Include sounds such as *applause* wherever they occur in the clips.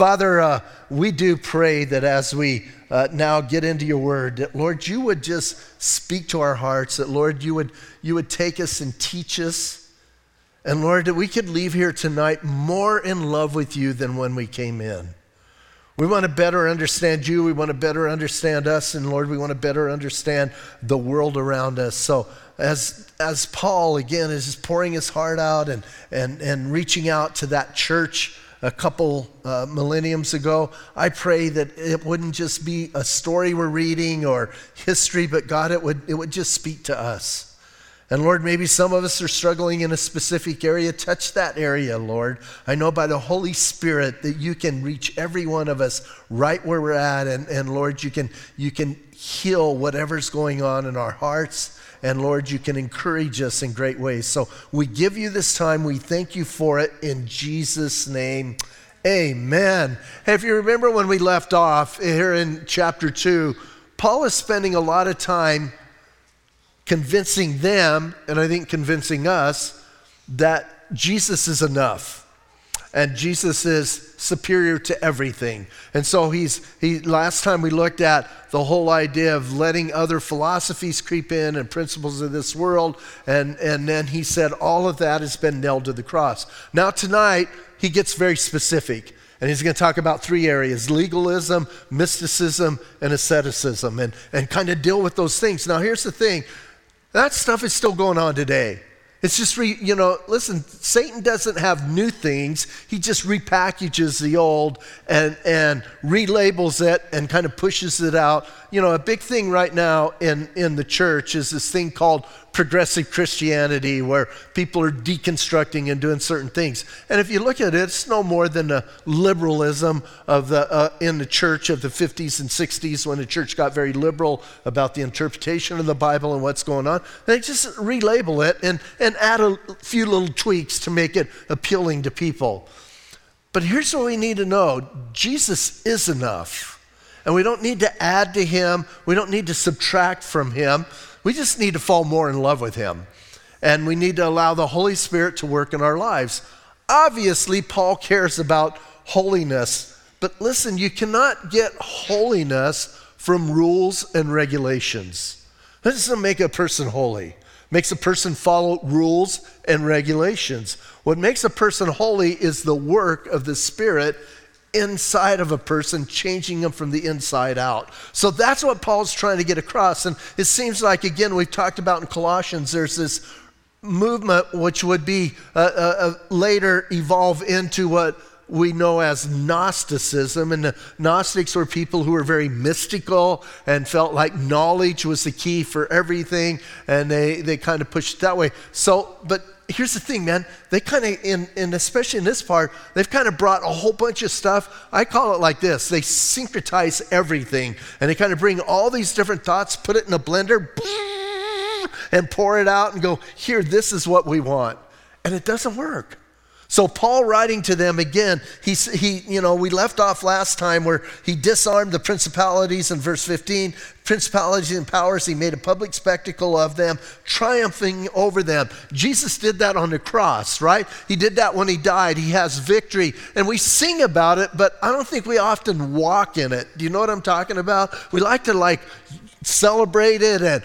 Father, uh, we do pray that as we uh, now get into your word, that Lord, you would just speak to our hearts, that Lord, you would, you would take us and teach us. And Lord, that we could leave here tonight more in love with you than when we came in. We want to better understand you. We want to better understand us. And Lord, we want to better understand the world around us. So, as, as Paul, again, is pouring his heart out and, and, and reaching out to that church a couple uh, millenniums ago, I pray that it wouldn't just be a story we're reading or history, but God, it would, it would just speak to us. And Lord, maybe some of us are struggling in a specific area. Touch that area, Lord. I know by the Holy Spirit that you can reach every one of us right where we're at. And, and Lord, you can, you can heal whatever's going on in our hearts. And Lord, you can encourage us in great ways. So we give you this time. We thank you for it in Jesus' name. Amen. Hey, if you remember when we left off here in chapter 2, Paul is spending a lot of time convincing them, and I think convincing us, that Jesus is enough and Jesus is superior to everything. And so he's he last time we looked at the whole idea of letting other philosophies creep in and principles of this world and and then he said all of that has been nailed to the cross. Now tonight he gets very specific. And he's going to talk about three areas legalism, mysticism, and asceticism, and, and kind of deal with those things. Now, here's the thing that stuff is still going on today. It's just, re, you know, listen, Satan doesn't have new things. He just repackages the old and, and relabels it and kind of pushes it out. You know, a big thing right now in, in the church is this thing called progressive Christianity where people are deconstructing and doing certain things. And if you look at it, it's no more than a liberalism of the, uh, in the church of the 50s and 60s when the church got very liberal about the interpretation of the Bible and what's going on. They just relabel it and, and add a few little tweaks to make it appealing to people. But here's what we need to know Jesus is enough. And we don't need to add to him, we don't need to subtract from him. We just need to fall more in love with Him. And we need to allow the Holy Spirit to work in our lives. Obviously, Paul cares about holiness, but listen, you cannot get holiness from rules and regulations. That doesn't make a person holy. Makes a person follow rules and regulations. What makes a person holy is the work of the Spirit inside of a person, changing them from the inside out. So that's what Paul's trying to get across. And it seems like, again, we've talked about in Colossians, there's this movement which would be uh, uh, uh, later evolve into what we know as Gnosticism. And the Gnostics were people who were very mystical and felt like knowledge was the key for everything. And they, they kind of pushed that way. So, but here's the thing, man. They kind of, in especially in this part, they've kind of brought a whole bunch of stuff. I call it like this they syncretize everything. And they kind of bring all these different thoughts, put it in a blender, *laughs* and pour it out and go, here, this is what we want. And it doesn't work. So Paul writing to them again, he, he, you know, we left off last time where he disarmed the principalities in verse 15, principalities and powers, he made a public spectacle of them, triumphing over them. Jesus did that on the cross, right? He did that when he died. He has victory. And we sing about it, but I don't think we often walk in it. Do you know what I'm talking about? We like to like celebrate it and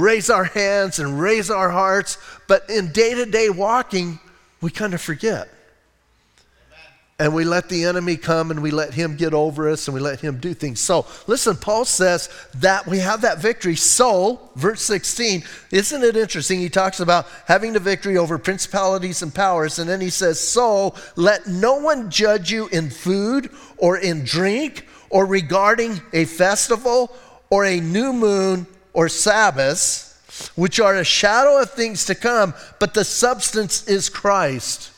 raise our hands and raise our hearts, but in day to day walking, we kind of forget. And we let the enemy come and we let him get over us and we let him do things. So, listen, Paul says that we have that victory. So, verse 16, isn't it interesting? He talks about having the victory over principalities and powers. And then he says, So, let no one judge you in food or in drink or regarding a festival or a new moon or Sabbath which are a shadow of things to come, but the substance is Christ.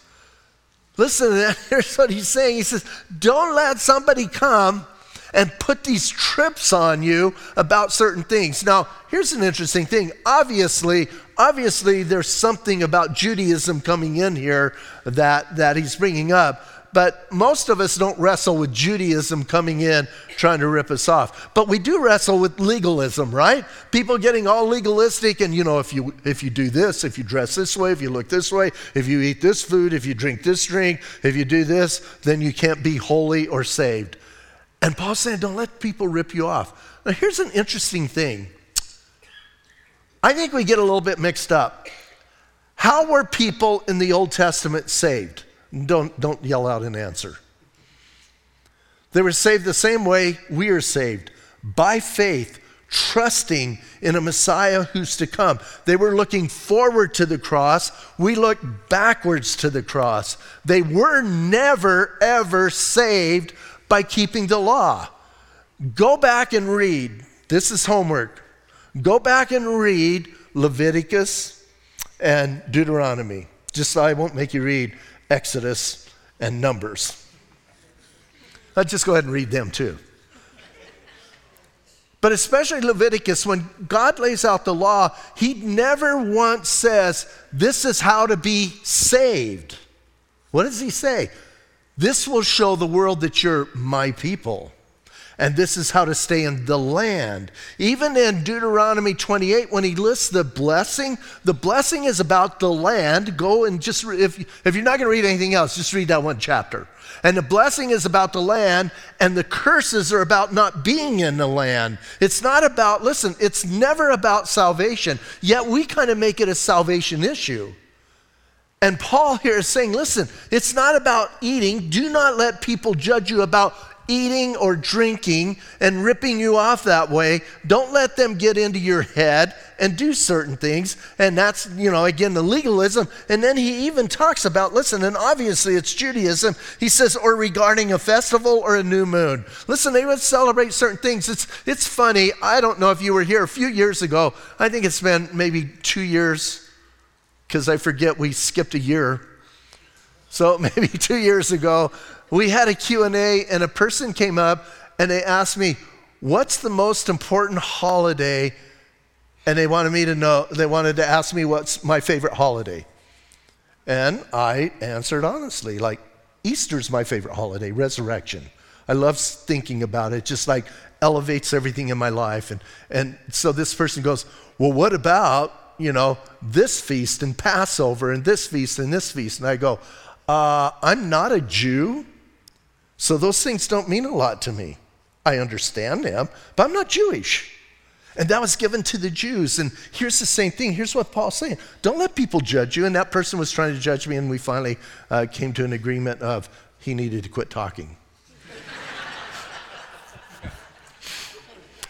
Listen, to that. *laughs* here's what he's saying. He says, Don't let somebody come and put these trips on you about certain things. Now, here's an interesting thing. Obviously, obviously there's something about Judaism coming in here that, that he's bringing up. But most of us don't wrestle with Judaism coming in trying to rip us off. But we do wrestle with legalism, right? People getting all legalistic and you know if you if you do this, if you dress this way, if you look this way, if you eat this food, if you drink this drink, if you do this, then you can't be holy or saved. And Paul's saying don't let people rip you off. Now here's an interesting thing. I think we get a little bit mixed up. How were people in the Old Testament saved? Don't, don't yell out an answer. They were saved the same way we are saved by faith, trusting in a Messiah who's to come. They were looking forward to the cross. We look backwards to the cross. They were never, ever saved by keeping the law. Go back and read. This is homework. Go back and read Leviticus, and Deuteronomy. Just so I won't make you read Exodus and Numbers. I'll just go ahead and read them too. But especially Leviticus, when God lays out the law, He never once says, This is how to be saved. What does He say? This will show the world that you're my people and this is how to stay in the land. Even in Deuteronomy 28, when he lists the blessing, the blessing is about the land. Go and just, if, if you're not going to read anything else, just read that one chapter. And the blessing is about the land, and the curses are about not being in the land. It's not about, listen, it's never about salvation, yet we kind of make it a salvation issue. And Paul here is saying, listen, it's not about eating. Do not let people judge you about eating or drinking and ripping you off that way. Don't let them get into your head and do certain things. And that's, you know, again, the legalism. And then he even talks about, listen, and obviously it's Judaism. He says, or regarding a festival or a new moon. Listen, they would celebrate certain things. It's, it's funny. I don't know if you were here a few years ago. I think it's been maybe two years because I forget we skipped a year. So *laughs* maybe two years ago, we had a Q&A and a person came up and they asked me, what's the most important holiday? And they wanted me to know, they wanted to ask me what's my favorite holiday. And I answered honestly, like, Easter's my favorite holiday, resurrection. I love thinking about it, just like elevates everything in my life. And, and so this person goes, Well, what about, you know, this feast and Passover and this feast and this feast? And I go, uh, I'm not a Jew. So those things don't mean a lot to me. I understand them, but I'm not Jewish. And that was given to the Jews. And here's the same thing. Here's what Paul's saying Don't let people judge you. And that person was trying to judge me, and we finally uh, came to an agreement of he needed to quit talking.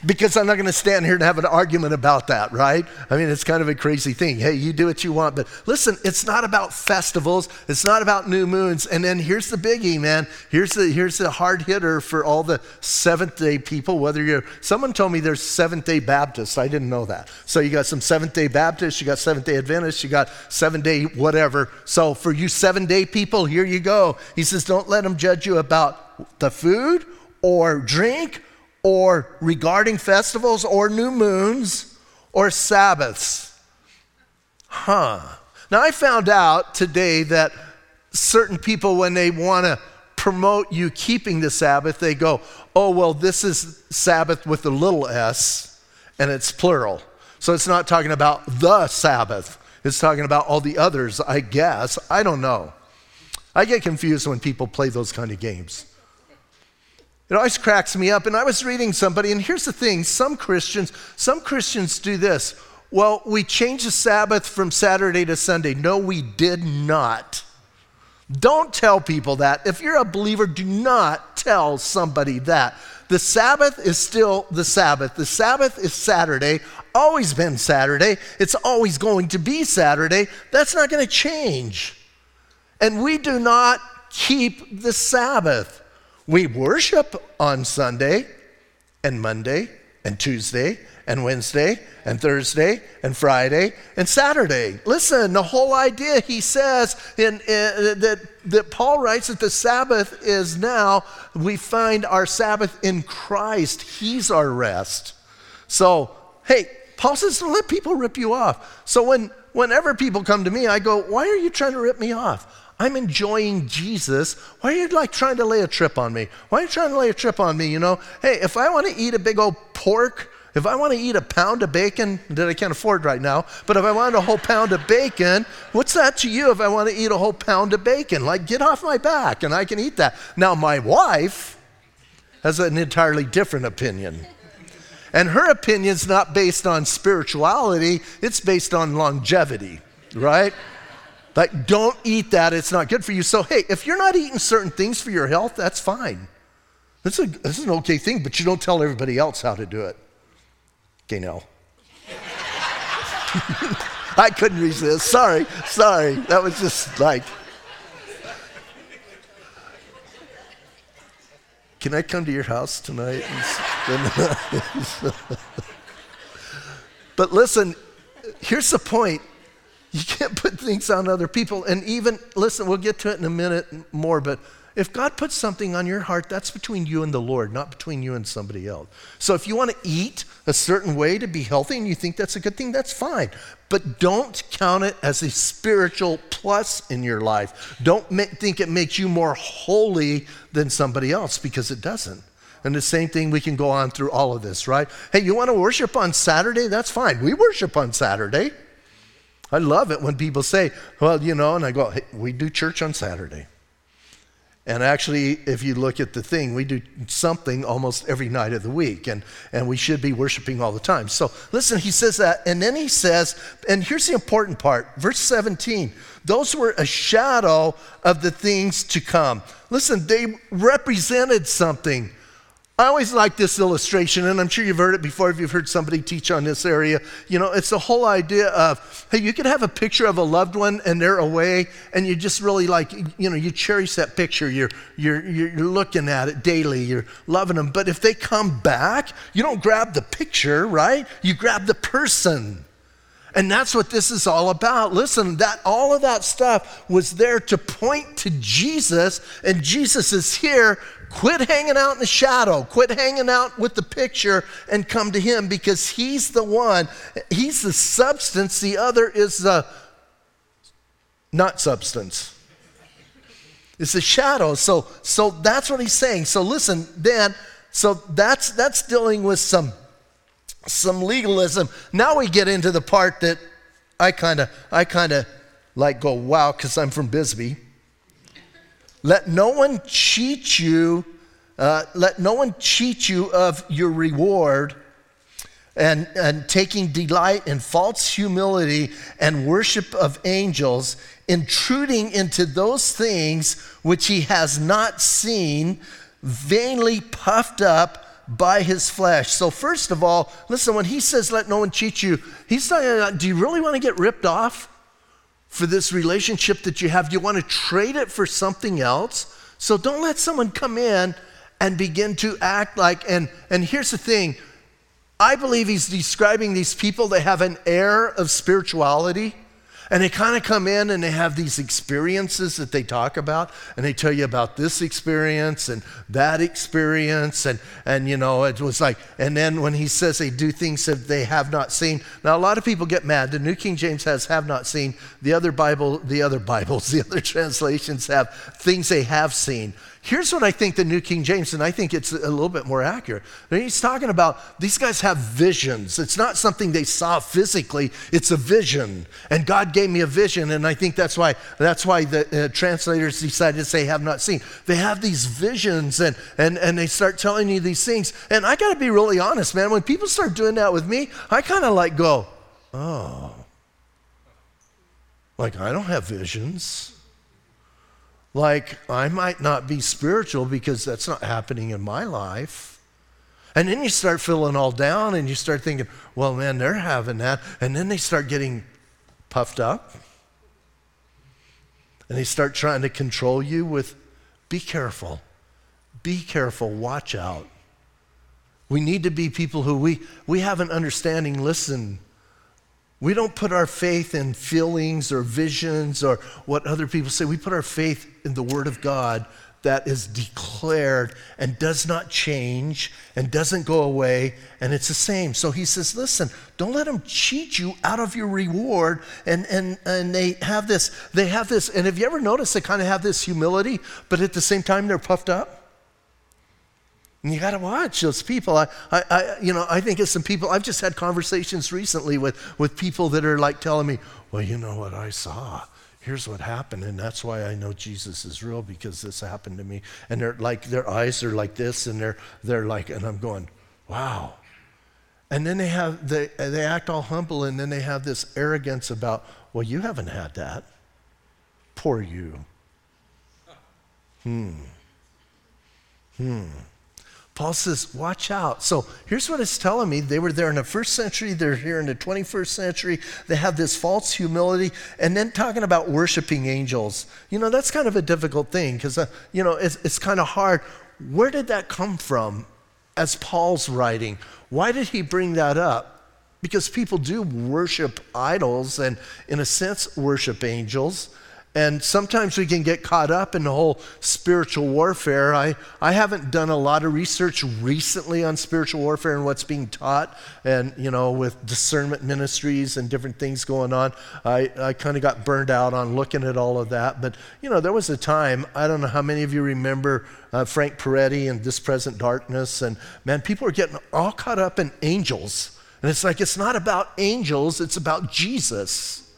Because I'm not going to stand here and have an argument about that, right? I mean, it's kind of a crazy thing. Hey, you do what you want. But listen, it's not about festivals, it's not about new moons. And then here's the biggie, man. Here's the, here's the hard hitter for all the Seventh day people, whether you're, someone told me there's Seventh day Baptists. I didn't know that. So you got some Seventh day Baptists, you got Seventh day Adventists, you got seven day whatever. So for you seven day people, here you go. He says, don't let them judge you about the food or drink or regarding festivals or new moons or Sabbaths. Huh. Now, I found out today that certain people, when they want to promote you keeping the Sabbath, they go, oh, well, this is Sabbath with a little s, and it's plural. So it's not talking about the Sabbath, it's talking about all the others, I guess. I don't know. I get confused when people play those kind of games. It always cracks me up. And I was reading somebody, and here's the thing some Christians, some Christians do this. Well, we changed the Sabbath from Saturday to Sunday. No, we did not. Don't tell people that. If you're a believer, do not tell somebody that. The Sabbath is still the Sabbath. The Sabbath is Saturday, always been Saturday. It's always going to be Saturday. That's not going to change. And we do not keep the Sabbath. We worship on Sunday and Monday and Tuesday and Wednesday and Thursday and Friday and Saturday. Listen, the whole idea he says in, in, that, that Paul writes that the Sabbath is now, we find our Sabbath in Christ. He's our rest. So, hey, Paul says, don't let people rip you off. So when, whenever people come to me, I go, why are you trying to rip me off? I'm enjoying Jesus. Why are you like trying to lay a trip on me? Why are you trying to lay a trip on me? You know, hey, if I want to eat a big old pork, if I want to eat a pound of bacon that I can't afford right now, but if I want a whole pound of bacon, what's that to you if I want to eat a whole pound of bacon? Like, get off my back and I can eat that. Now, my wife has an entirely different opinion. And her opinion's not based on spirituality, it's based on longevity, right? Like, don't eat that, it's not good for you. So, hey, if you're not eating certain things for your health, that's fine. This is, a, this is an okay thing, but you don't tell everybody else how to do it. Okay, no. *laughs* I couldn't resist. Sorry, sorry. That was just like. Can I come to your house tonight? *laughs* but listen, here's the point. You can't put things on other people. And even, listen, we'll get to it in a minute more, but if God puts something on your heart, that's between you and the Lord, not between you and somebody else. So if you want to eat a certain way to be healthy and you think that's a good thing, that's fine. But don't count it as a spiritual plus in your life. Don't think it makes you more holy than somebody else because it doesn't. And the same thing, we can go on through all of this, right? Hey, you want to worship on Saturday? That's fine. We worship on Saturday. I love it when people say, well, you know, and I go, hey, we do church on Saturday. And actually, if you look at the thing, we do something almost every night of the week, and, and we should be worshiping all the time. So listen, he says that, and then he says, and here's the important part verse 17 those were a shadow of the things to come. Listen, they represented something. I always like this illustration, and I'm sure you've heard it before if you've heard somebody teach on this area. You know, it's the whole idea of, hey, you could have a picture of a loved one and they're away, and you just really like, you know, you cherish that picture. You're, you're, you're looking at it daily, you're loving them. But if they come back, you don't grab the picture, right? You grab the person. And that's what this is all about. Listen, that all of that stuff was there to point to Jesus, and Jesus is here Quit hanging out in the shadow. Quit hanging out with the picture and come to Him because He's the one. He's the substance. The other is the not substance. It's the shadow. So, so that's what He's saying. So listen, then, so that's that's dealing with some some legalism. Now we get into the part that I kind of I kind of like go wow because I'm from Bisbee. Let no one cheat you. Uh, let no one cheat you of your reward and, and taking delight in false humility and worship of angels, intruding into those things which he has not seen, vainly puffed up by his flesh. So, first of all, listen, when he says, let no one cheat you, he's saying, do you really want to get ripped off? For this relationship that you have. You want to trade it for something else. So don't let someone come in and begin to act like, and, and here's the thing I believe he's describing these people that have an air of spirituality and they kind of come in and they have these experiences that they talk about, and they tell you about this experience and that experience. And, and you know, it was like, and then when he says they do things that they have not seen. Now, a lot of people get mad. The New King James has have not seen. The other Bible, the other Bibles, *laughs* the other translations have things they have seen. Here's what I think the New King James, and I think it's a little bit more accurate. He's talking about these guys have visions. It's not something they saw physically, it's a vision. And God gave me a vision, and I think that's why, that's why the uh, translators decided to say have not seen. They have these visions, and, and, and they start telling you these things. And I got to be really honest, man. When people start doing that with me, I kind of like go, oh, like I don't have visions. Like, I might not be spiritual because that's not happening in my life. And then you start feeling all down and you start thinking, well, man, they're having that. And then they start getting puffed up. And they start trying to control you with, be careful. Be careful. Watch out. We need to be people who we, we have an understanding. Listen, we don't put our faith in feelings or visions or what other people say. We put our faith in the Word of God that is declared and does not change and doesn't go away and it's the same so he says listen don't let them cheat you out of your reward and and and they have this they have this and have you ever noticed they kind of have this humility but at the same time they're puffed up and you got to watch those people. I, I, I, you know, I think it's some people. I've just had conversations recently with, with people that are like telling me, "Well, you know what I saw? Here's what happened and that's why i know jesus is real because this happened to me. And they're like their eyes are like this and they're they're like and i'm going wow. And then they have they, they act all humble and then they have this arrogance about well you haven't had that. Poor you. Hmm. Hmm Paul says, watch out. So here's what it's telling me. They were there in the first century, they're here in the 21st century. They have this false humility. And then talking about worshiping angels. You know, that's kind of a difficult thing because, uh, you know, it's, it's kind of hard. Where did that come from as Paul's writing? Why did he bring that up? Because people do worship idols and, in a sense, worship angels. And sometimes we can get caught up in the whole spiritual warfare. I, I haven't done a lot of research recently on spiritual warfare and what's being taught, and you know, with discernment ministries and different things going on. I, I kind of got burned out on looking at all of that. But you know, there was a time, I don't know how many of you remember uh, Frank Peretti and This Present Darkness, and man, people are getting all caught up in angels. And it's like, it's not about angels, it's about Jesus.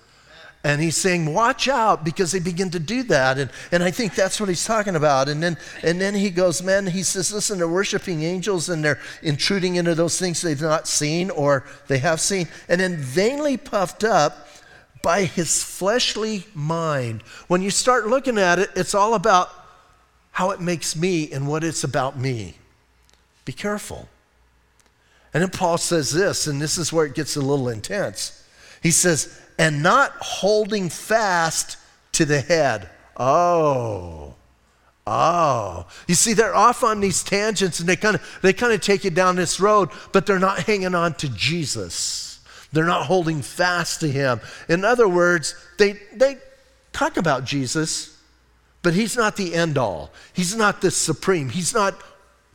And he's saying, watch out because they begin to do that. And, and I think that's what he's talking about. And then, and then he goes, man, he says, listen, they're worshiping angels and they're intruding into those things they've not seen or they have seen. And then vainly puffed up by his fleshly mind. When you start looking at it, it's all about how it makes me and what it's about me. Be careful. And then Paul says this, and this is where it gets a little intense. He says, and not holding fast to the head. Oh. Oh. You see, they're off on these tangents and they kind of they kind of take you down this road, but they're not hanging on to Jesus. They're not holding fast to him. In other words, they they talk about Jesus, but he's not the end all. He's not the supreme. He's not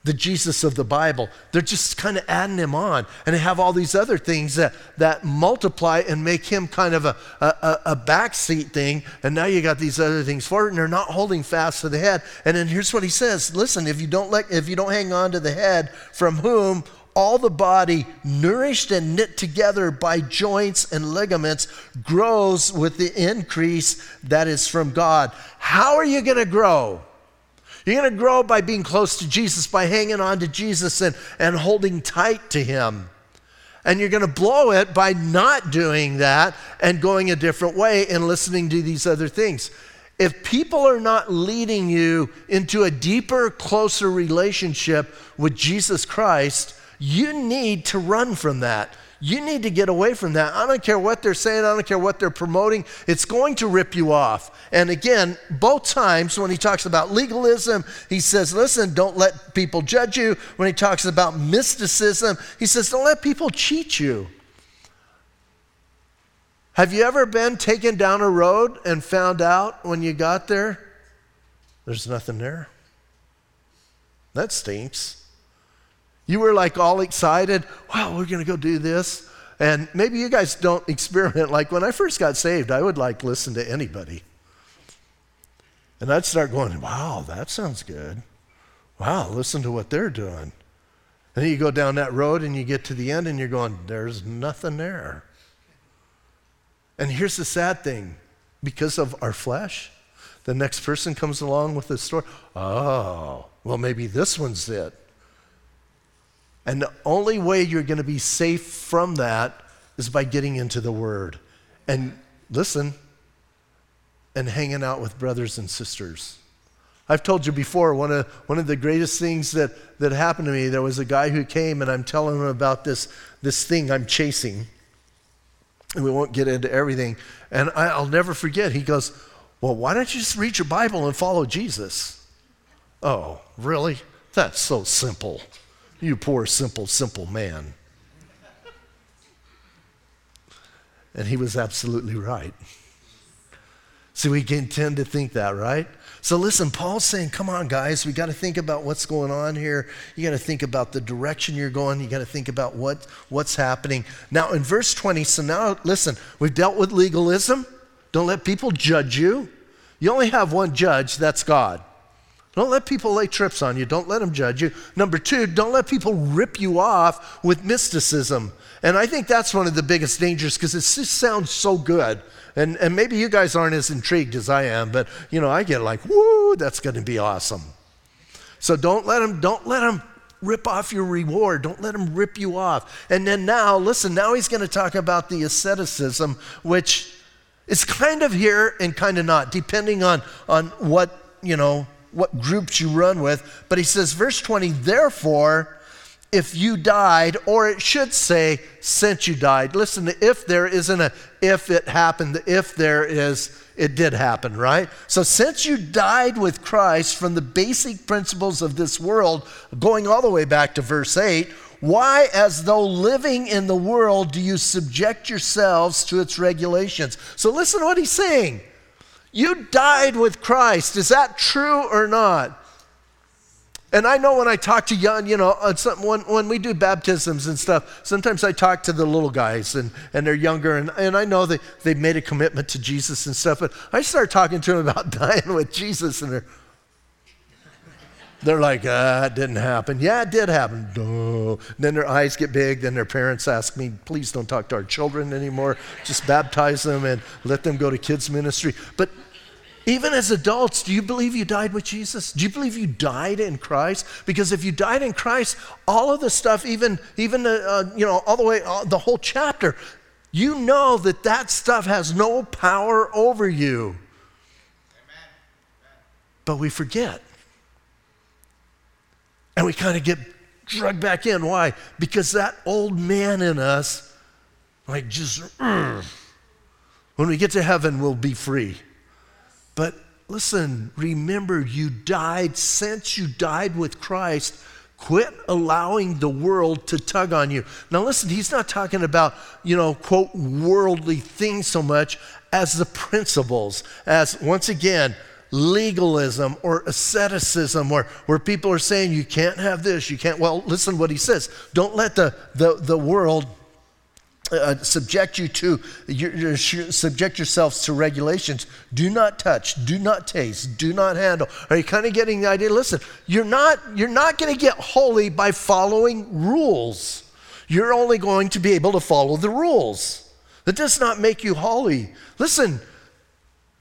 the Jesus of the Bible. They're just kind of adding him on. And they have all these other things that, that multiply and make him kind of a, a, a backseat thing. And now you got these other things for it, and they're not holding fast to the head. And then here's what he says listen, if you don't let if you don't hang on to the head, from whom all the body, nourished and knit together by joints and ligaments, grows with the increase that is from God. How are you going to grow? You're going to grow by being close to Jesus, by hanging on to Jesus and, and holding tight to Him. And you're going to blow it by not doing that and going a different way and listening to these other things. If people are not leading you into a deeper, closer relationship with Jesus Christ, you need to run from that. You need to get away from that. I don't care what they're saying, I don't care what they're promoting, it's going to rip you off. And again, both times when he talks about legalism, he says, listen, don't let people judge you. When he talks about mysticism, he says, don't let people cheat you. Have you ever been taken down a road and found out when you got there there's nothing there? That stinks. You were like all excited, wow, we're going to go do this. And maybe you guys don't *laughs* experiment. Like when I first got saved, I would like listen to anybody. And I'd start going, wow, that sounds good. Wow, listen to what they're doing. And then you go down that road and you get to the end and you're going, there's nothing there. And here's the sad thing because of our flesh, the next person comes along with a story. Oh, well, maybe this one's it. And the only way you're going to be safe from that is by getting into the Word. And listen, and hanging out with brothers and sisters. I've told you before, one of, one of the greatest things that, that happened to me, there was a guy who came and I'm telling him about this, this thing I'm chasing. And we won't get into everything. And I, will never forget, he goes, Well, why don't you just read your Bible and follow Jesus? Oh, really? That's so simple. You poor, simple, simple man. And he was absolutely right. See, we can tend to think that, right? So listen, Paul's saying, come on, guys, we got to think about what's going on here. You got to think about the direction you're going. You got to think about what, what's happening. Now, in verse 20, so now listen, we've dealt with legalism. Don't let people judge you. You only have one judge, that's God. Don't let people lay trips on you. Don't let them judge you. Number two, don't let people rip you off with mysticism. And I think that's one of the biggest dangers because it just sounds so good. And, and maybe you guys aren't as intrigued as I am, but you know, I get like, woo, that's going to be awesome. So don't let them, don't let them rip off your reward. Don't let them rip you off. And then now, listen, now he's going to talk about the asceticism, which is kind of here and kind of not, depending on, on what, you know, what groups you run with. But he says, verse 20, therefore, if you died, or it should say, since you died. Listen, the if there isn't a if it happened, the if there is, it did happen, right? So, since you died with Christ from the basic principles of this world, going all the way back to verse 8, why, as though living in the world, do you subject yourselves to its regulations? So, listen to what he's saying. You died with Christ. Is that true or not? And I know when I talk to young, you know, uh, when, when we do baptisms and stuff, sometimes I talk to the little guys and, and they're younger, and, and I know that they've made a commitment to Jesus and stuff, but I start talking to them about *laughs* dying with Jesus, and they're, they're like, ah, it didn't happen. Yeah, it did happen. No. Then their eyes get big. Then their parents ask me, please don't talk to our children anymore. Just baptize them and let them go to kids' ministry. But even as adults, do you believe you died with Jesus? Do you believe you died in Christ? Because if you died in Christ, all of the stuff, even even uh, uh, you know all the way all, the whole chapter, you know that that stuff has no power over you. Amen. But we forget, and we kind of get dragged back in. Why? Because that old man in us, like just, mm, when we get to heaven, we'll be free. But listen, remember, you died since you died with Christ. Quit allowing the world to tug on you. Now, listen, he's not talking about, you know, quote, worldly things so much as the principles, as once again, legalism or asceticism, where, where people are saying you can't have this, you can't. Well, listen what he says. Don't let the, the, the world uh, subject you to subject yourselves to regulations. Do not touch do not taste do not handle. Are you kind of getting the idea? Listen you're not you're not going to get holy by following rules. You're only going to be able to follow the rules. That does not make you holy. Listen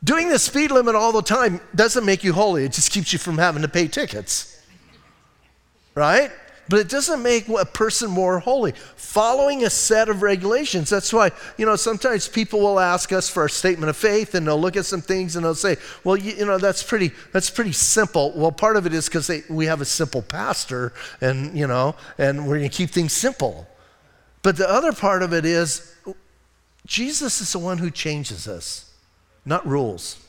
doing the speed limit all the time doesn't make you holy. It just keeps you from having to pay tickets. Right but it doesn't make a person more holy. Following a set of regulations. That's why, you know, sometimes people will ask us for a statement of faith and they'll look at some things and they'll say, well, you, you know, that's pretty, that's pretty simple. Well, part of it is because we have a simple pastor and, you know, and we're going to keep things simple. But the other part of it is Jesus is the one who changes us, not rules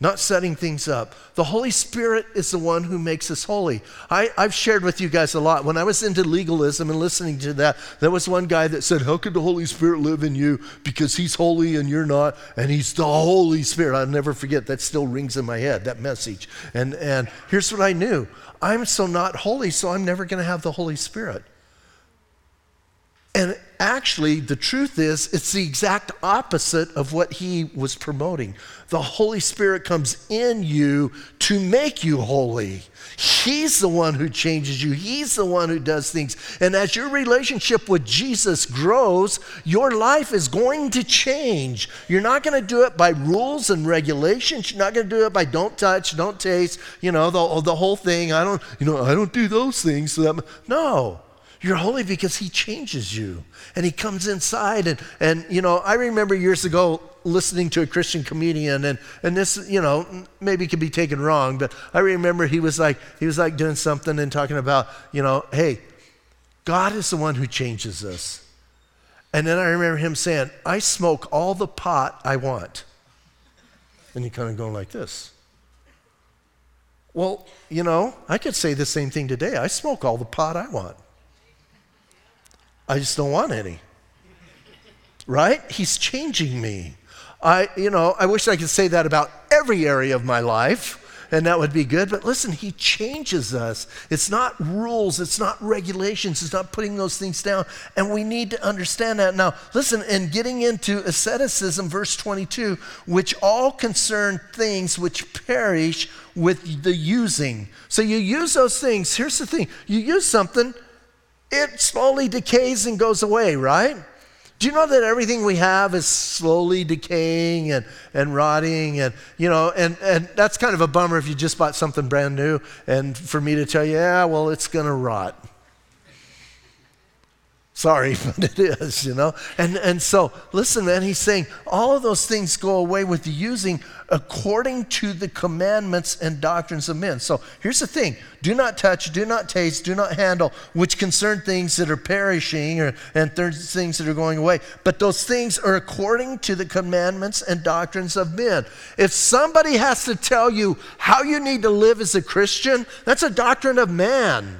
not setting things up. The Holy Spirit is the one who makes us holy. I, have shared with you guys a lot. When I was into legalism and listening to that, there was one guy that said, How could the Holy Spirit live in you? Because he's holy and you're not, and he's the Holy Spirit. I'll never forget. That still rings in my head, that message. And, and here's what I knew I'm so not holy, so I'm never going to have the Holy Spirit. And actually, the truth is, it's the exact opposite of what he was promoting. The Holy Spirit comes in you to make you holy. He's the one who changes you, He's the one who does things. And as your relationship with Jesus grows, your life is going to change. You're not going to do it by rules and regulations. You're not going to do it by don't touch, don't taste, you know, the, the whole thing. I don't, you know, I don't do those things. So that, no. You're holy because he changes you and he comes inside. And, and, you know, I remember years ago listening to a Christian comedian and, and this, you know, maybe could be taken wrong, but I remember he was like, he was like doing something and talking about, you know, hey, God is the one who changes us. And then I remember him saying, I smoke all the pot I want. And he kind of going like this. Well, you know, I could say the same thing today. I smoke all the pot I want. I just don't want any. Right? He's changing me. I, you know, I wish I could say that about every area of my life and that would be good. But listen, he changes us. It's not rules, it's not regulations, it's not putting those things down. And we need to understand that. Now, listen, and getting into asceticism, verse 22, which all concern things which perish with the using. So you use those things. Here's the thing you use something, it slowly decays and goes away, right? Do you know that everything we have is slowly decaying and, and rotting? And, you know, and, and that's kind of a bummer if you just bought something brand new and for me to tell you, yeah, well, it's to rot. Sorry, *laughs* but it is, you know? And, and so, listen, man, he's saying all of those things go away with the using according to the commandments and doctrines of men. So here's the thing do not touch, do not taste, do not handle, which concern things that are perishing or, and things that are going away. But those things are according to the commandments and doctrines of men. If somebody has to tell you how you need to live as a Christian, that's a doctrine of man.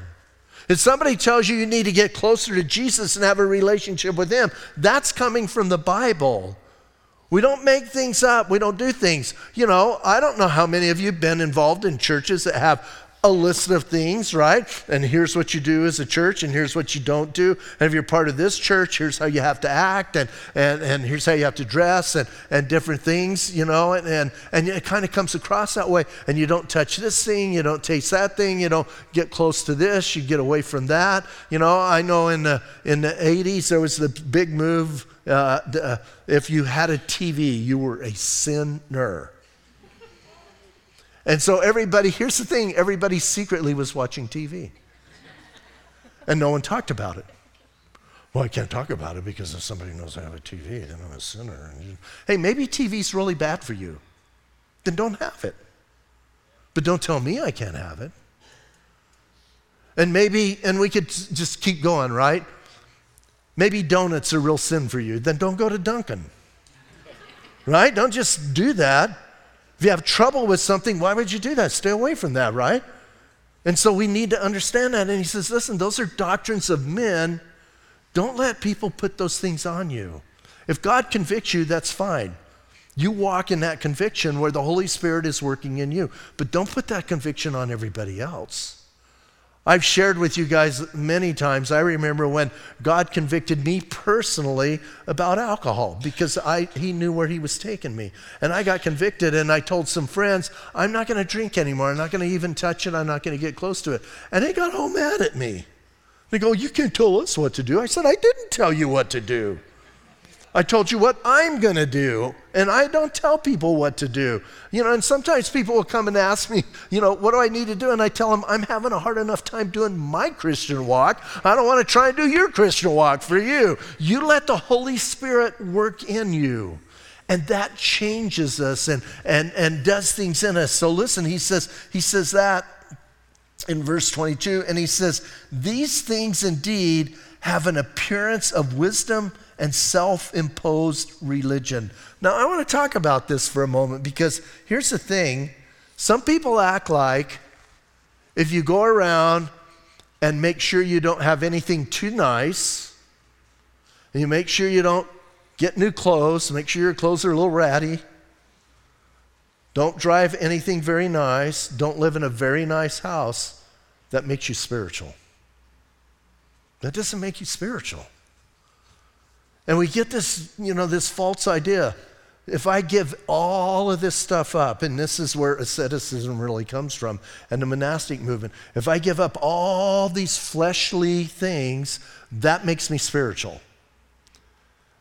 If somebody tells you you need to get closer to Jesus and have a relationship with Him, that's coming from the Bible. We don't make things up. We don't do things. You know, I don't know how many of you have been involved in churches that have a list of things, right? And here's what you do as a church, and here's what you don't do. And if you're part of this church, here's how you have to act, and, and, and here's how you have to dress, and, and different things, you know, and, and, and it kind of comes across that way. And you don't touch this thing, you don't taste that thing, you don't get close to this, you get away from that. You know, I know in the, in the 80s, there was the big move. Uh, if you had a TV, you were a sinner. And so everybody, here's the thing everybody secretly was watching TV. And no one talked about it. Well, I can't talk about it because if somebody knows I have a TV, then I'm a sinner. Hey, maybe TV's really bad for you. Then don't have it. But don't tell me I can't have it. And maybe, and we could just keep going, right? Maybe donuts are real sin for you. Then don't go to Dunkin'. Right? Don't just do that. If you have trouble with something, why would you do that? Stay away from that, right? And so we need to understand that. And he says, listen, those are doctrines of men. Don't let people put those things on you. If God convicts you, that's fine. You walk in that conviction where the Holy Spirit is working in you. But don't put that conviction on everybody else. I've shared with you guys many times. I remember when God convicted me personally about alcohol because I, he knew where he was taking me. And I got convicted, and I told some friends, I'm not going to drink anymore. I'm not going to even touch it. I'm not going to get close to it. And they got all mad at me. They go, You can't tell us what to do. I said, I didn't tell you what to do. I told you what I'm going to do, and I don't tell people what to do. You know, and sometimes people will come and ask me, you know, what do I need to do? And I tell them, I'm having a hard enough time doing my Christian walk. I don't want to try and do your Christian walk for you. You let the Holy Spirit work in you. And that changes us and, and, and does things in us. So listen, he says, he says that in verse 22, and he says, These things indeed have an appearance of wisdom and self imposed religion. Now, I want to talk about this for a moment because here's the thing some people act like if you go around and make sure you don't have anything too nice, and you make sure you don't get new clothes, make sure your clothes are a little ratty, don't drive anything very nice, don't live in a very nice house, that makes you spiritual. That doesn't make you spiritual. And we get this, you know, this false idea. If I give all of this stuff up, and this is where asceticism really comes from, and the monastic movement, if I give up all these fleshly things, that makes me spiritual.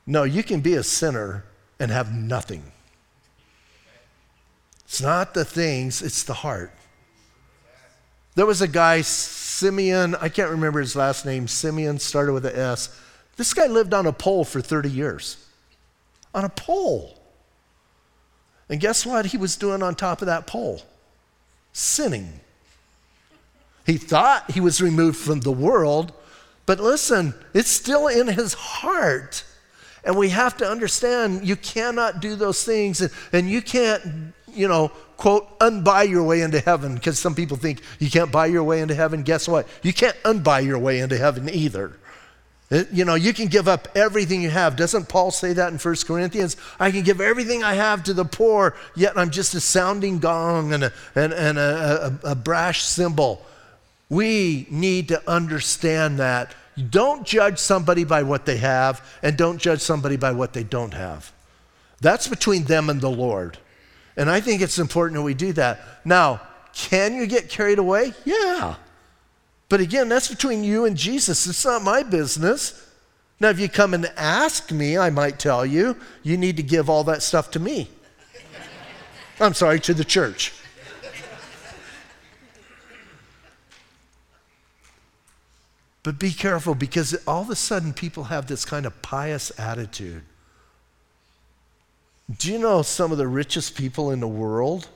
No, you can be a sinner and have nothing. It's not the things, it's the heart. There was a guy, Simeon, I can't remember his last name, Simeon started with an S this guy lived on a pole for 30 years. On a pole. And guess what he was doing on top of that pole? Sinning. He thought he was removed from the world, but listen, it's still in his heart. And we have to understand you cannot do those things and, and you can't, you know, quote, unbuy your way into heaven because some people think you can't buy your way into heaven. Guess what? You can't unbuy your way into heaven either. It, you know, you can give up everything you have. Doesn't Paul say that in 1 Corinthians? I can give everything I have to the poor, yet I'm just a sounding gong and a, and, and a, a, a brash cymbal. We need to understand that. Don't judge somebody by what they have, and don't judge somebody by what they don't have. That's between them and the Lord. And I think it's important that we do that. Now, can you get carried away? Yeah. But again, that's between you and Jesus. It's not my business. Now, if you come and ask me, I might tell you, you need to give all that stuff to me. I'm sorry, to the church. But be careful because all of a sudden people have this kind of pious attitude. Do you know some of the richest people in the world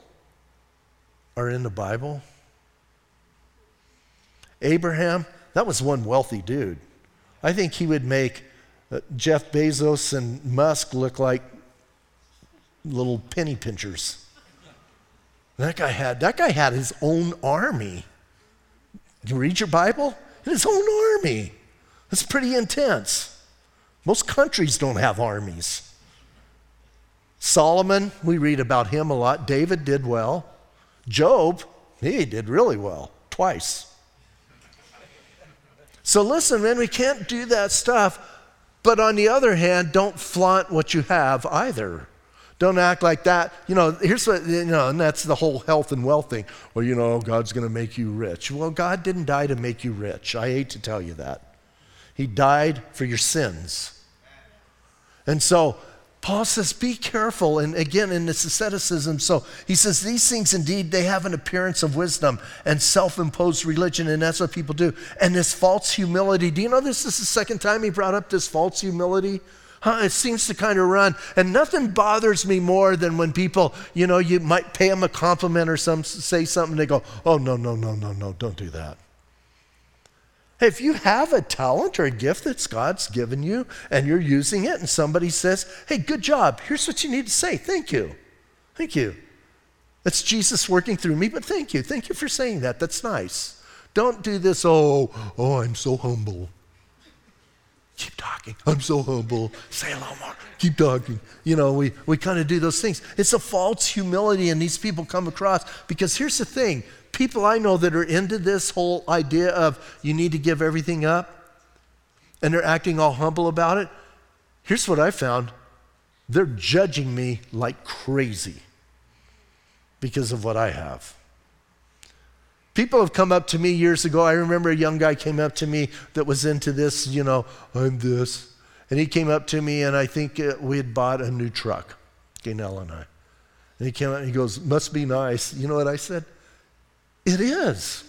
are in the Bible? Abraham, that was one wealthy dude. I think he would make uh, Jeff Bezos and Musk look like little penny pinchers. That guy had that guy had his own army. You read your Bible? His own army. That's pretty intense. Most countries don't have armies. Solomon, we read about him a lot. David did well. Job, he did really well, twice. So listen, man, we can't do that stuff. But on the other hand, don't flaunt what you have either. Don't act like that. You know, here's what, you know, and that's the whole health and wealth thing. Well, you know, God's going to make you rich. Well, God didn't die to make you rich. I hate to tell you that. He died for your sins. And so Paul says, be careful. And again, in this asceticism, so he says, these things indeed, they have an appearance of wisdom and self imposed religion, and that's what people do. And this false humility. Do you know this is the second time he brought up this false humility? Huh, it seems to kind of run. And nothing bothers me more than when people, you know, you might pay them a compliment or some, say something, they go, oh, no, no, no, no, no, don't do that. If you have a talent or a gift that God's given you and you're using it, and somebody says, Hey, good job, here's what you need to say. Thank you. Thank you. That's Jesus working through me, but thank you. Thank you for saying that. That's nice. Don't do this, oh, oh, I'm so humble. Keep talking. I'm so humble. Say a little more. Keep talking. You know, we, we kind of do those things. It's a false humility, and these people come across because here's the thing people I know that are into this whole idea of you need to give everything up and they're acting all humble about it. Here's what I found they're judging me like crazy because of what I have. People have come up to me years ago. I remember a young guy came up to me that was into this, you know, I'm this. And he came up to me, and I think uh, we had bought a new truck, Gaynell and I. And he came up and he goes, Must be nice. You know what I said? It is.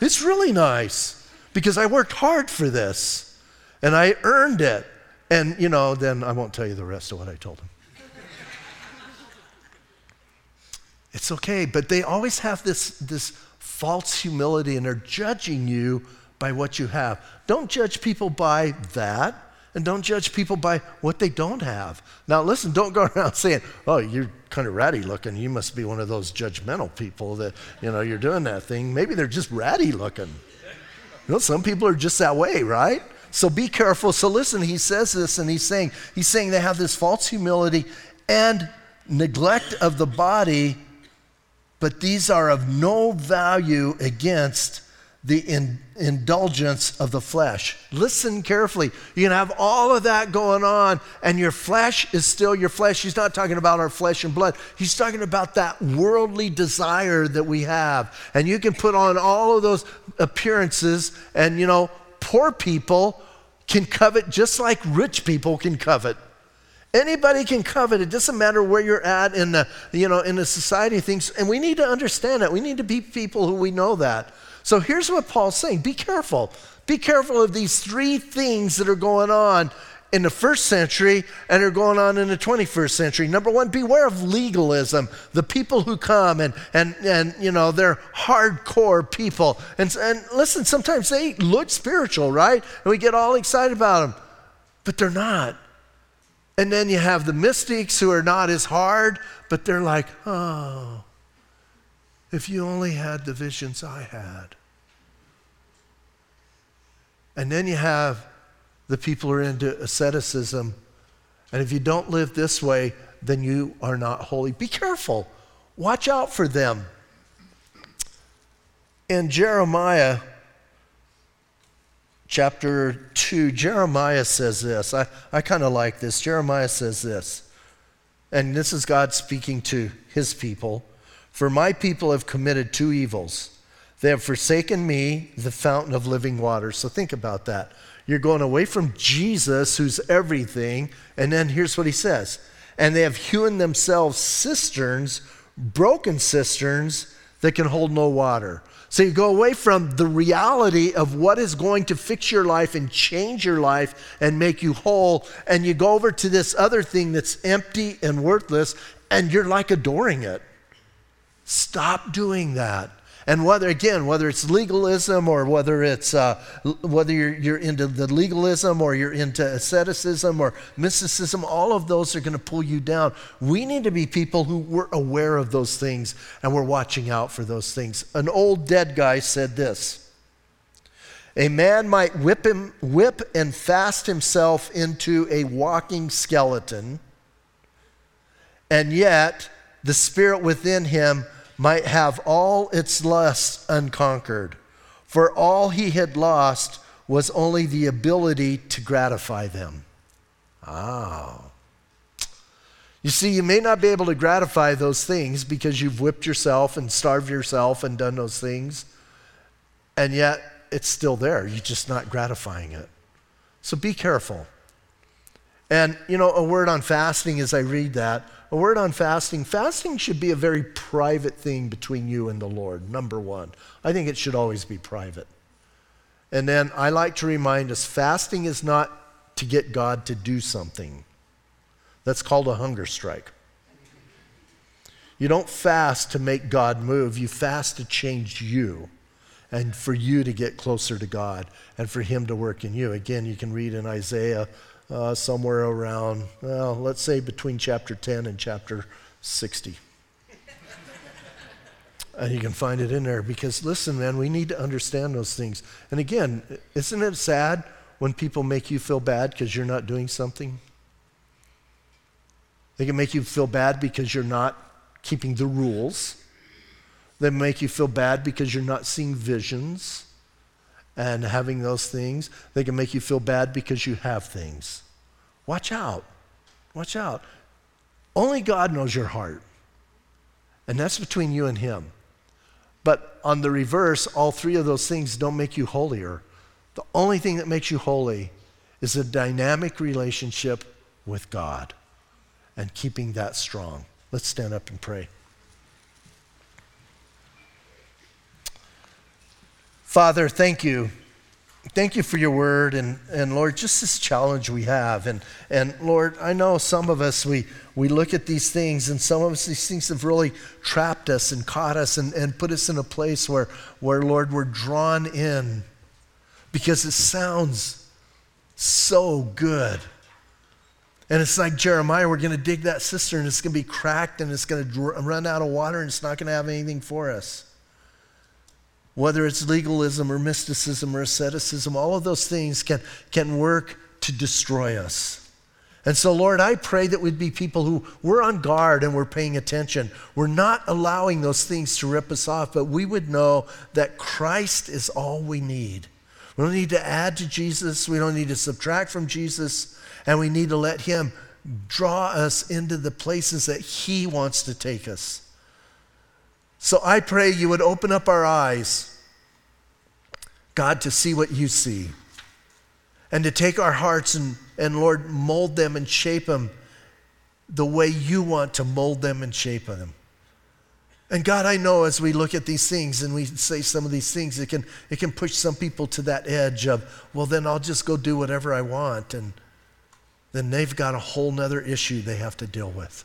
It's really nice because I worked hard for this and I earned it. And, you know, then I won't tell you the rest of what I told him. *laughs* it's okay, but they always have this, this false humility and they're judging you by what you have. Don't judge people by that. And don't judge people by what they don't have. Now, listen, don't go *laughs* around saying, oh, you're kind of ratty looking. You must be one of those judgmental people that, you know, you're doing that thing. Maybe they're just ratty looking. You know, some people are just that way, right? So be careful. So listen, he says this and he's saying, he's saying they have this false humility and neglect of the body, but these are of no value against the in, indulgence of the flesh. Listen carefully. You can have all of that going on, and your flesh is still your flesh. He's not talking about our flesh and blood, he's talking about that worldly desire that we have. And you can put on all of those appearances, and you know, poor people can covet just like rich people can covet. Anybody can covet. It doesn't matter where you're at in the, you know, in the society things. And we need to understand that. We need to be people who we know that. So here's what Paul's saying be careful. Be careful of these three things that are going on in the first century and are going on in the 21st century. Number one, beware of legalism. The people who come and, and, and you know, they're hardcore people. And, and listen, sometimes they look spiritual, right? And we get all excited about them, but they're not. And then you have the mystics who are not as hard, but they're like, oh, if you only had the visions I had. And then you have the people who are into asceticism. And if you don't live this way, then you are not holy. Be careful. Watch out for them. And Jeremiah chapter 2, Jeremiah says this. I, I kind of like this. Jeremiah says this. And this is God speaking to his people. For my people have committed two evils. They have forsaken me, the fountain of living water. So think about that. You're going away from Jesus, who's everything. And then here's what he says And they have hewn themselves cisterns, broken cisterns that can hold no water. So you go away from the reality of what is going to fix your life and change your life and make you whole, and you go over to this other thing that's empty and worthless, and you're like adoring it. Stop doing that. And whether, again, whether it's legalism or whether it's uh, whether you're, you're into the legalism or you're into asceticism or mysticism, all of those are going to pull you down. We need to be people who were aware of those things and we're watching out for those things. An old dead guy said this. A man might whip, him, whip and fast himself into a walking skeleton, and yet the spirit within him might have all its lusts unconquered, for all he had lost was only the ability to gratify them. Ah. You see, you may not be able to gratify those things because you've whipped yourself and starved yourself and done those things, and yet it's still there. You're just not gratifying it. So be careful. And, you know, a word on fasting as I read that a word on fasting. Fasting should be a very private thing between you and the Lord, number one. I think it should always be private. And then I like to remind us fasting is not to get God to do something, that's called a hunger strike. You don't fast to make God move, you fast to change you and for you to get closer to God and for Him to work in you. Again, you can read in Isaiah uh, somewhere around, well, let's say between chapter 10 and chapter 60. and you can find it in there because, listen, man, we need to understand those things. And again, isn't it sad when people make you feel bad because you're not doing something? They can make you feel bad because you're not keeping the rules. They make you feel bad because you're not seeing visions and having those things. They can make you feel bad because you have things. Watch out. Watch out. Only God knows your heart. And that's between you and Him. But on the reverse, all three of those things don't make you holier. The only thing that makes you holy is a dynamic relationship with God and keeping that strong. Let's stand up and pray. Father, thank you. Thank you for your word and, and Lord, just this challenge we have. And, and Lord, I know some of us, we, we look at these things and some of us, these things have really trapped us and caught us and, and put us in a place where, where, Lord, we're drawn in because it sounds so good. And it's like Jeremiah, we're going to dig that cistern, and it's going to be cracked and it's going to run out of water and it's not going to have anything for us whether it's legalism or mysticism or asceticism, all of those things can, can work to destroy us. And so, Lord, I pray that we'd be people who we're on guard and we're paying attention. We're not allowing those things to rip us off, but we would know that Christ is all we need. We don't need to add to Jesus, we don't need to subtract from Jesus, and we need to let Him draw us into the places that He wants to take us. So I pray you would open up our eyes, God, to see what you see, and to take our hearts and, and Lord, mold them and shape them the way you want to mold them and shape them. And God, I know as we look at these things and we say some of these things, it can, it can push some people to that edge of, well, then I'll just go do whatever I want. And then they've got a whole nother issue they have to deal with.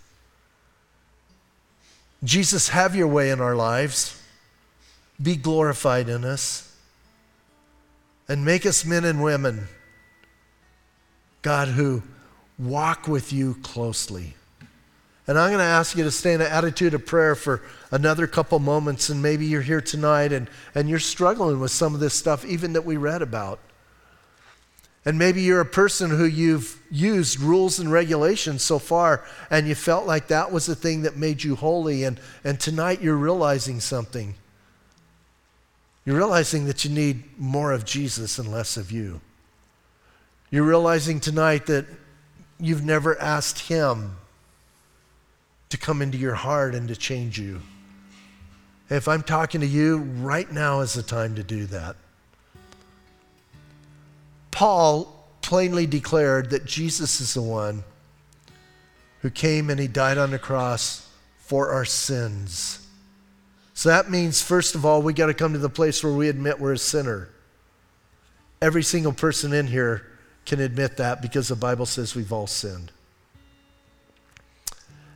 Jesus, have your way in our lives. Be glorified in us. And make us men and women, God, who walk with you closely. And I'm going to ask you to stay in an attitude of prayer for another couple moments. And maybe you're here tonight and, and you're struggling with some of this stuff, even that we read about. And maybe you're a person who you've used rules and regulations so far, and you felt like that was the thing that made you holy. And, and tonight you're realizing something. You're realizing that you need more of Jesus and less of you. You're realizing tonight that you've never asked Him to come into your heart and to change you. If I'm talking to you, right now is the time to do that. Paul plainly declared that Jesus is the one who came and he died on the cross for our sins. So that means, first of all, we got to come to the place where we admit we're a sinner. Every single person in here can admit that because the Bible says we've all sinned.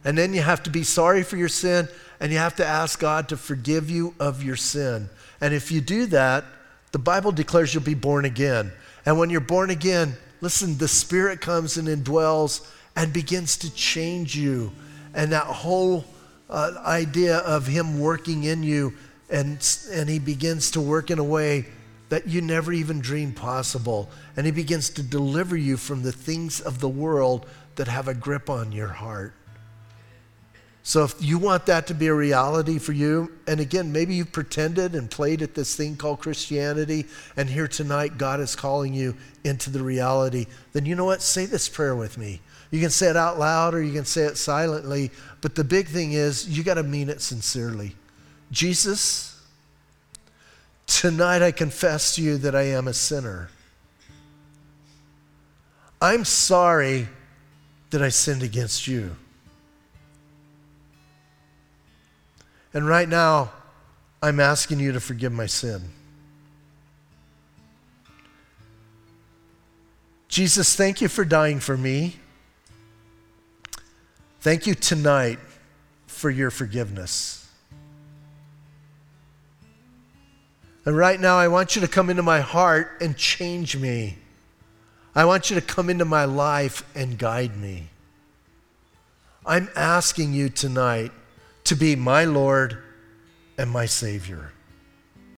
And then you have to be sorry for your sin and you have to ask God to forgive you of your sin. And if you do that, the Bible declares you'll be born again. And when you're born again, listen, the Spirit comes and indwells and begins to change you. And that whole uh, idea of Him working in you, and, and He begins to work in a way that you never even dreamed possible. And He begins to deliver you from the things of the world that have a grip on your heart. So if you want that to be a reality for you, and again, maybe you've pretended and played at this thing called Christianity, and here tonight God is calling you into the reality, then you know what? Say this prayer with me. You can say it out loud or you can say it silently, but the big thing is you got to mean it sincerely. Jesus, tonight I confess to you that I am a sinner. I'm sorry that I sinned against you. And right now, I'm asking you to forgive my sin. Jesus, thank you for dying for me. Thank you tonight for your forgiveness. And right now, I want you to come into my heart and change me. I want you to come into my life and guide me. I'm asking you tonight to be my Lord and my Savior.